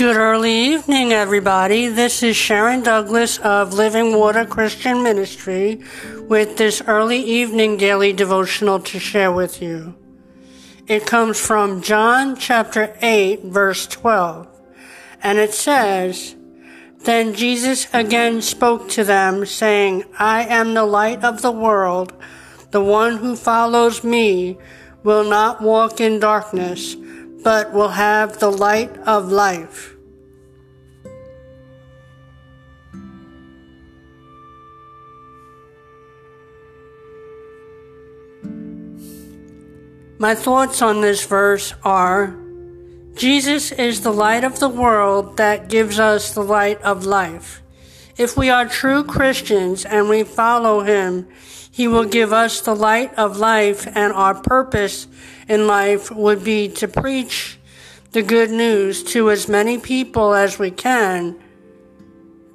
Good early evening, everybody. This is Sharon Douglas of Living Water Christian Ministry with this early evening daily devotional to share with you. It comes from John chapter 8, verse 12, and it says, Then Jesus again spoke to them, saying, I am the light of the world. The one who follows me will not walk in darkness but will have the light of life. My thoughts on this verse are Jesus is the light of the world that gives us the light of life. If we are true Christians and we follow him, he will give us the light of life and our purpose in life would be to preach the good news to as many people as we can.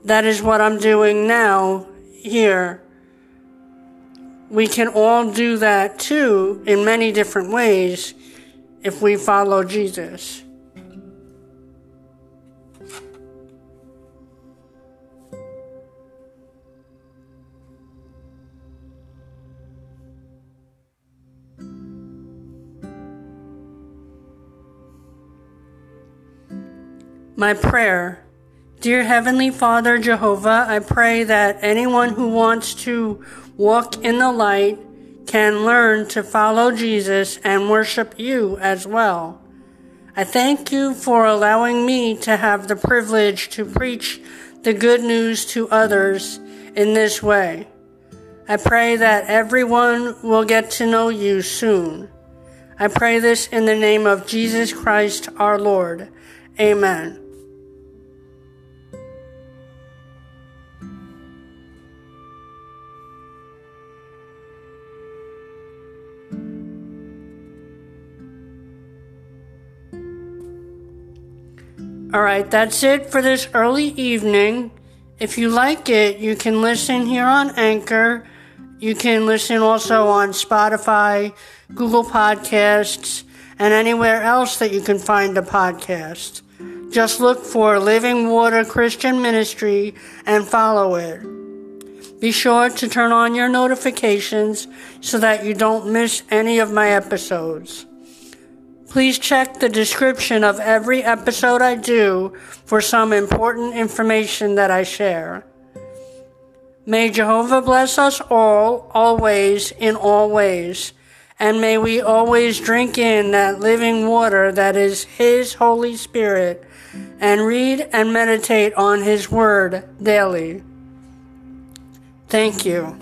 That is what I'm doing now here. We can all do that too in many different ways if we follow Jesus. My prayer. Dear Heavenly Father Jehovah, I pray that anyone who wants to walk in the light can learn to follow Jesus and worship you as well. I thank you for allowing me to have the privilege to preach the good news to others in this way. I pray that everyone will get to know you soon. I pray this in the name of Jesus Christ our Lord. Amen. All right, that's it for this early evening. If you like it, you can listen here on Anchor. You can listen also on Spotify, Google Podcasts, and anywhere else that you can find a podcast. Just look for Living Water Christian Ministry and follow it. Be sure to turn on your notifications so that you don't miss any of my episodes. Please check the description of every episode I do for some important information that I share. May Jehovah bless us all, always, in all ways, and may we always drink in that living water that is His Holy Spirit and read and meditate on His Word daily. Thank you.